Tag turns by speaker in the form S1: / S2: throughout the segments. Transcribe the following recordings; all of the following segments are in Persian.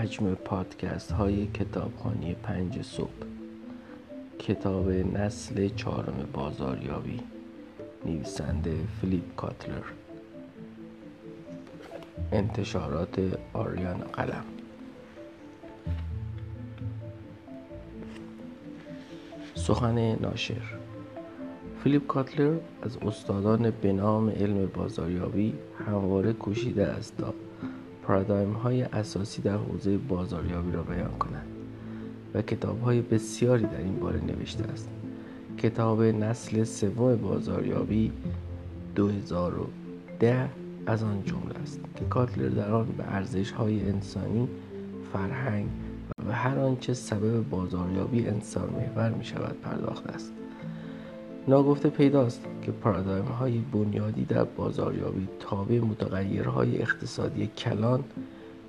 S1: مجموع پادکست های کتابخانی پنج صبح. کتاب نسل چهارم بازاریابی. نویسنده فیلیپ کاتلر. انتشارات آریان قلم. سخن ناشر. فیلیپ کاتلر از استادان به نام علم بازاریابی همواره کوشیده است تا پارادایم های اساسی در حوزه بازاریابی را بیان کند و کتاب های بسیاری در این باره نوشته است. کتاب نسل سوم بازاریابی 2010 از آن جمله است که کاتلر در آن به ارزش های انسانی فرهنگ و هر آنچه سبب بازاریابی انسان محور می شود پرداخته است. ناگفته پیداست که پارادایم های بنیادی در بازاریابی تابع متغیرهای اقتصادی کلان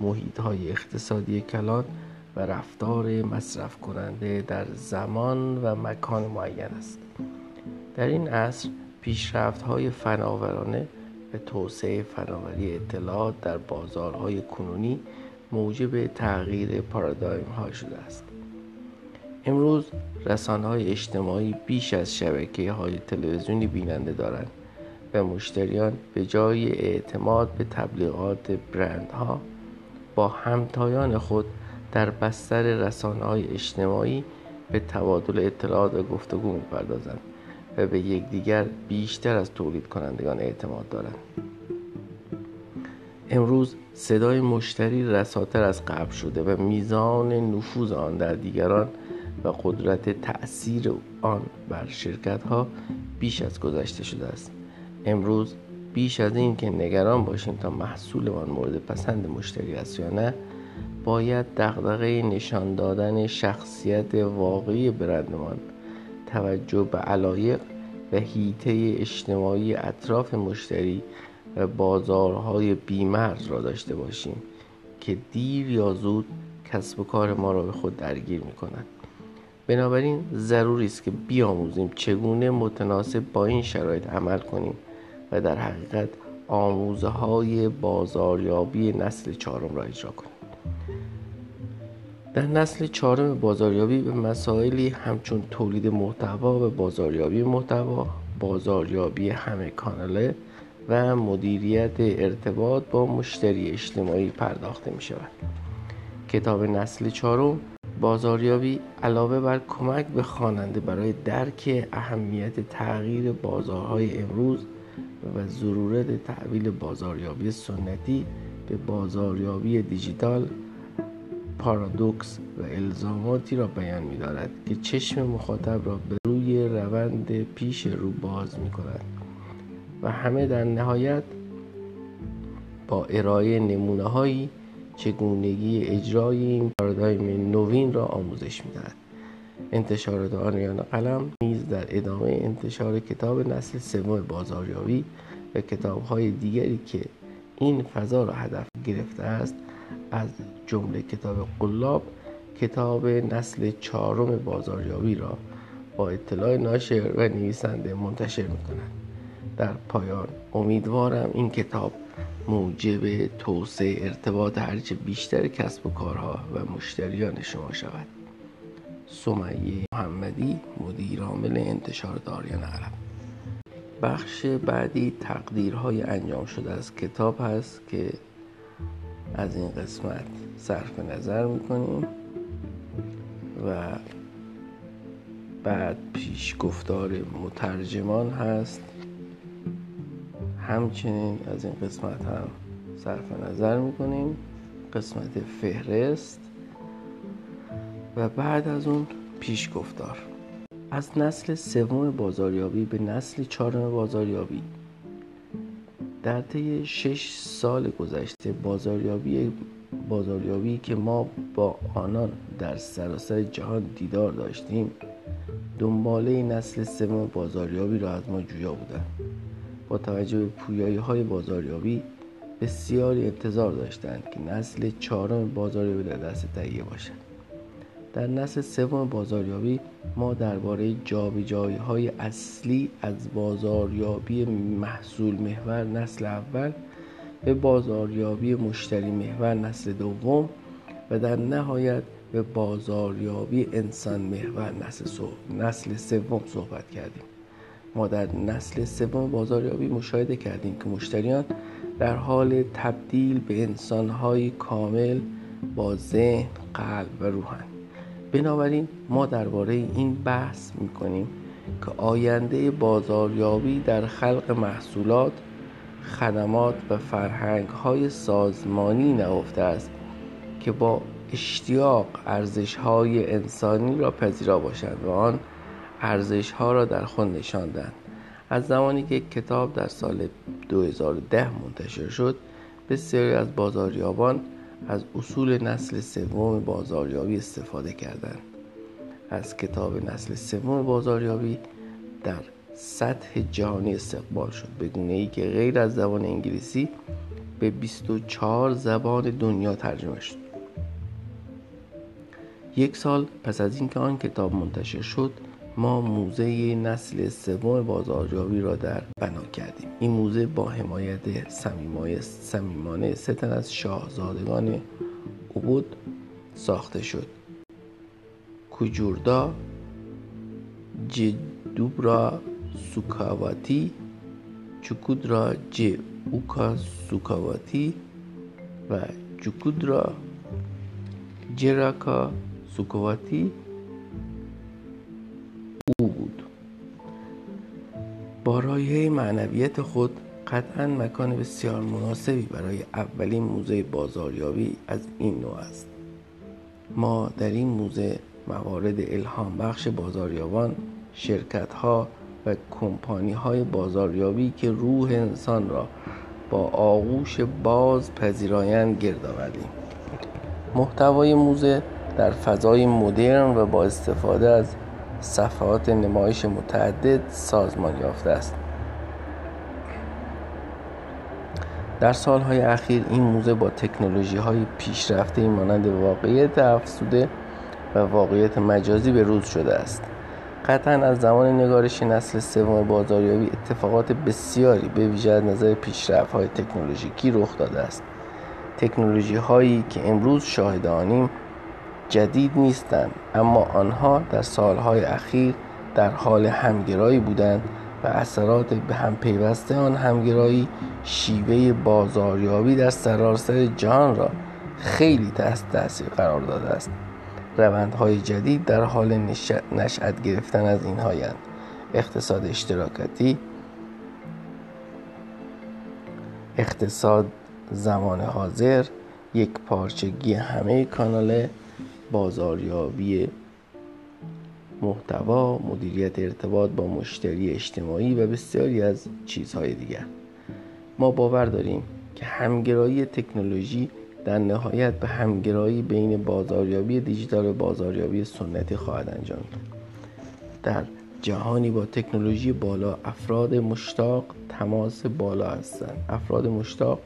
S1: محیط های اقتصادی کلان و رفتار مصرف کننده در زمان و مکان معین است. در این عصر پیشرفت های فناورانه به توسعه فناوری اطلاعات در بازارهای کنونی موجب تغییر پارادایم ها شده است. امروز رسانه های اجتماعی بیش از شبکه های تلویزیونی بیننده دارند و مشتریان به جای اعتماد به تبلیغات برندها با همتایان خود در بستر رسانه های اجتماعی به تبادل اطلاعات و گفتگو می‌پردازند و به یکدیگر بیشتر از تولید کنندگان اعتماد دارند. امروز صدای مشتری رساتر از قبل شده و میزان نفوذ آن در دیگران و قدرت تأثیر آن بر شرکت ها بیش از گذشته شده است. امروز بیش از این که نگران باشیم تا محصولمان مورد پسند مشتری است یا نه باید دغدغه نشان دادن شخصیت واقعی برندمان توجه به علایق و هیته اجتماعی اطراف مشتری و بازارهای بیمرز را داشته باشیم که دیر یا زود کسب و کار ما را به خود درگیر می کند بنابراین ضروری است که بیاموزیم چگونه متناسب با این شرایط عمل کنیم و در حقیقت آموزه های بازاریابی نسل چهارم را اجرا کنیم. در نسل چهارم بازاریابی به مسائلی همچون تولید محتوا و بازاریابی محتوا بازاریابی همه کاناله و مدیریت ارتباط با مشتری اجتماعی پرداخته می شود کتاب نسل چهارم بازاریابی علاوه بر کمک به خواننده برای درک اهمیت تغییر بازارهای امروز و ضرورت تحویل بازاریابی سنتی به بازاریابی دیجیتال پارادوکس و الزاماتی را بیان می دارد که چشم مخاطب را به روی روند پیش رو باز می کند و همه در نهایت با ارائه نمونه هایی چگونگی اجرای این پارادایم نوین را آموزش می‌دهد. انتشارات آریان قلم نیز در ادامه انتشار کتاب نسل سوم بازاریابی و کتاب های دیگری که این فضا را هدف گرفته است از جمله کتاب قلاب کتاب نسل چهارم بازاریابی را با اطلاع ناشر و نویسنده منتشر می در پایان امیدوارم این کتاب موجب توسعه ارتباط هرچه بیشتر کسب و کارها و مشتریان شما شود. سمیه محمدی مدیر عامل انتشار داریان عرب. بخش بعدی تقدیرهای انجام شده از کتاب هست که از این قسمت صرف نظر می‌کنیم و بعد پیش گفتار مترجمان هست همچنین از این قسمت هم صرف نظر می‌کنیم. قسمت فهرست و بعد از اون پیش گفتار. از نسل سوم بازاریابی به نسل چهارم بازاریابی. در طی شش سال گذشته بازاریابی بازاریابی که ما با آنان در سراسر جهان دیدار داشتیم دنباله نسل سوم بازاریابی را از ما جویا بودند. با توجه به پویایی های بازاریابی بسیاری انتظار داشتند که نسل چهارم بازاریابی در دست تهیه باشد. در نسل سوم بازاریابی ما درباره جابجایی های اصلی از بازاریابی محصول محور نسل اول به بازاریابی مشتری محور نسل دوم و در نهایت به بازاریابی انسان محور نسل سوم صحبت کردیم. ما در نسل سوم بازاریابی مشاهده کردیم که مشتریان در حال تبدیل به انسانهای کامل با ذهن قلب و روحن بنابراین ما درباره این بحث می‌کنیم که آینده بازاریابی در خلق محصولات خدمات و فرهنگ های سازمانی نهفته است که با اشتیاق ارزش های انسانی را پذیرا باشند و آن ارزش ها را در خود نشاندند. از زمانی که کتاب در سال 2010 منتشر شد بسیاری از بازاریابان از اصول نسل سوم بازاریابی استفاده کردند. از کتاب نسل سوم بازاریابی در سطح جهانی استقبال شد. به گونه ای که غیر از زبان انگلیسی به 24 زبان دنیا ترجمه شد. یک سال پس از اینکه آن کتاب منتشر شد ما موزه نسل سوم بازاریابی را در بنا کردیم. این موزه با حمایت صمیمانه ستن از شاهزادگان عبود ساخته شد. کوجوردا جدوبرا سوکاواتی چوکودرا ج اوکا سوکاواتی و جوکودرا جراکا سوکاواتی با رایه معنویت خود قطعا مکان بسیار مناسبی برای اولین موزه بازاریابی از این نوع است. ما در این موزه موارد الهام بخش بازاریابان شرکت ها و کمپانی های بازاریابی که روح انسان را با آغوش باز پذیرایند گرد آوردیم. محتوای موزه در فضای مدرن و با استفاده از صفحات نمایش متعدد سازمان یافته است. در سالهای اخیر این موزه با تکنولوژی های پیشرفته مانند واقعیت افزوده و واقعیت مجازی به روز شده است. قطعا از زمان نگارش نسل سوم بازاریابی اتفاقات بسیاری به ویژه از نظر پیشرفت های تکنولوژیکی رخ داده است. تکنولوژی هایی که امروز شاهد آنیم جدید نیستند اما آنها در سالهای اخیر در حال همگرایی بودند و اثرات به هم پیوسته آن همگرایی شیوه بازاریابی در سراسر جهان را خیلی تحت تاثیر قرار داده است. روندهای جدید در حال نشأت گرفتن از اینهایند. اقتصاد اشتراکاتی اقتصاد زمان حاضر یک پارچگی همه کانال بازاریابی محتوا مدیریت ارتباط با مشتری اجتماعی و بسیاری از چیزهای دیگر. ما باور داریم که همگرایی تکنولوژی در نهایت به همگرایی بین بازاریابی دیجیتال و بازاریابی سنتی خواهد انجام در جهانی با تکنولوژی بالا افراد مشتاق تماس بالا هستند. افراد مشتاق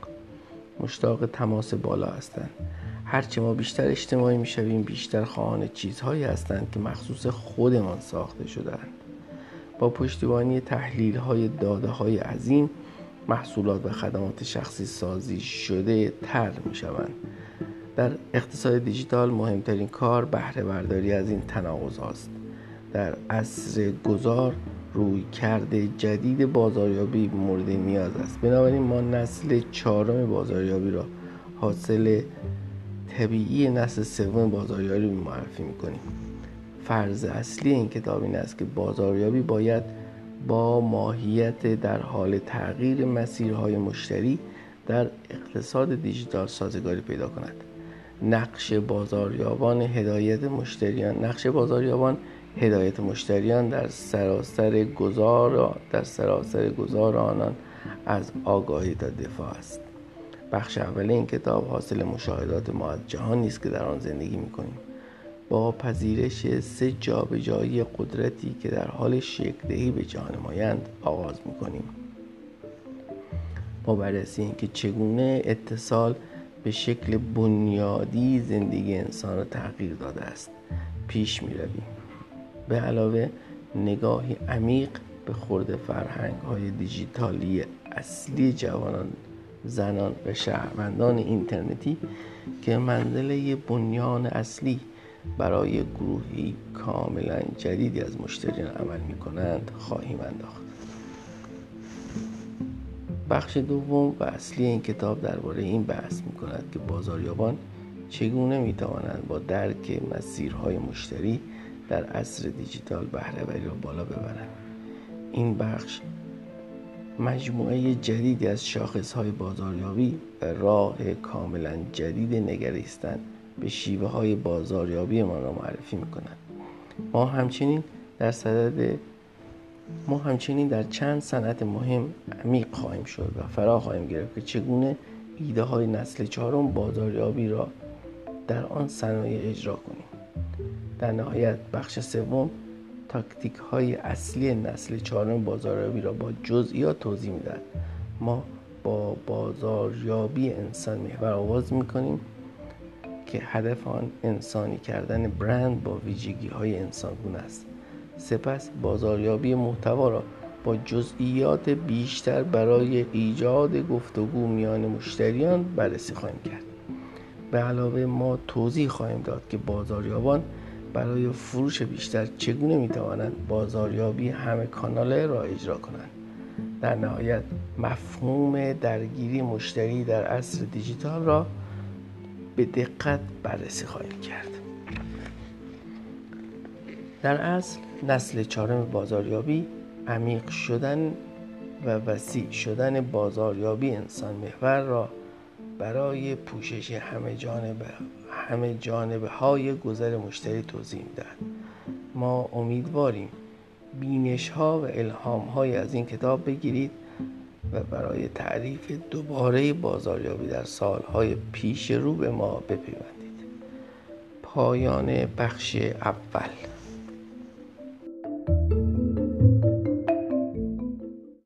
S1: مشتاق تماس بالا هستند. هرچه ما بیشتر اجتماعی می‌شویم بیشتر خواهان چیزهایی هستند که مخصوص خودمان ساخته شدهاند. با پشتیبانی تحلیل های داده های عظیم محصولات و خدمات شخصی سازی شده تر می شوند در اقتصاد دیجیتال مهمترین کار بهره برداری از این تناقض است در عصر گذار روی کرده جدید بازاریابی مورد نیاز است. بنابراین ما نسل چهارم بازاریابی را حاصل طبیعی نسل سوم بازاریابی معرفی می‌کنیم. فرض اصلی این کتاب این است که بازاریابی باید با ماهیت در حال تغییر مسیرهای مشتری در اقتصاد دیجیتال سازگاری پیدا کند. نقش بازاریابان هدایت مشتریان نقش بازاریابان هدایت مشتریان در سراسر گذار در سراسر گذار آنان از آگاهی تا دفاع است. بخش اول این کتاب حاصل مشاهدات ما از جهانی است که در آن زندگی می‌کنیم. با پذیرش سه جابجایی قدرتی که در حال شکلدهی به جهان مایند آغاز می‌کنیم. با بررسی اینکه چگونه اتصال به شکل بنیادی زندگی انسان را تغییر داده است پیش می رویم به علاوه نگاهی عمیق به خورد فرهنگ های دیجیتالی اصلی جوانان زنان و شهروندان اینترنتی که منزله بنیان اصلی برای گروهی کاملا جدیدی از مشتریان عمل می کنند خواهیم انداخت. بخش دوم و اصلی این کتاب درباره این بحث می کند که بازاریابان چگونه می توانند با درک مسیرهای مشتری در عصر دیجیتال بهرهوری را بالا ببرند. این بخش مجموعه جدیدی از شاخصهای بازاریابی و راه کاملا جدید نگریستن به شیوه های بازاریابی ما را معرفی می کنند ما همچنین در صدد ما همچنین در چند صنعت مهم عمیق خواهیم شد و فرا خواهیم گرفت که چگونه ایده های نسل چهارم بازاریابی را در آن صنایع اجرا کنیم. در نهایت بخش سوم تاکتیک های اصلی نسل چهارم بازاریابی را با جزئیات توضیح می‌دهد. ما با بازاریابی انسان محور آواز می‌کنیم که هدف آن انسانی کردن برند با ویژگی های انسانگونه است. سپس بازاریابی محتوا را با جزئیات بیشتر برای ایجاد گفتگو میان مشتریان بررسی خواهیم کرد. به علاوه ما توضیح خواهیم داد که بازاریابان برای فروش بیشتر چگونه می توانند بازاریابی همه کاناله را اجرا کنند؟ در نهایت مفهوم درگیری مشتری در عصر دیجیتال را به دقت بررسی خواهیم کرد. در اصل نسل چهارم بازاریابی عمیق شدن و وسیع شدن بازاریابی انسان محور را برای پوشش همه جانبه همه جانبه های گذر مشتری توضیح می‌دهد. ما امیدواریم بینش ها و الهام های از این کتاب بگیرید و برای تعریف دوباره بازاریابی در سالهای پیش رو به ما بپیوندید. پایان بخش اول.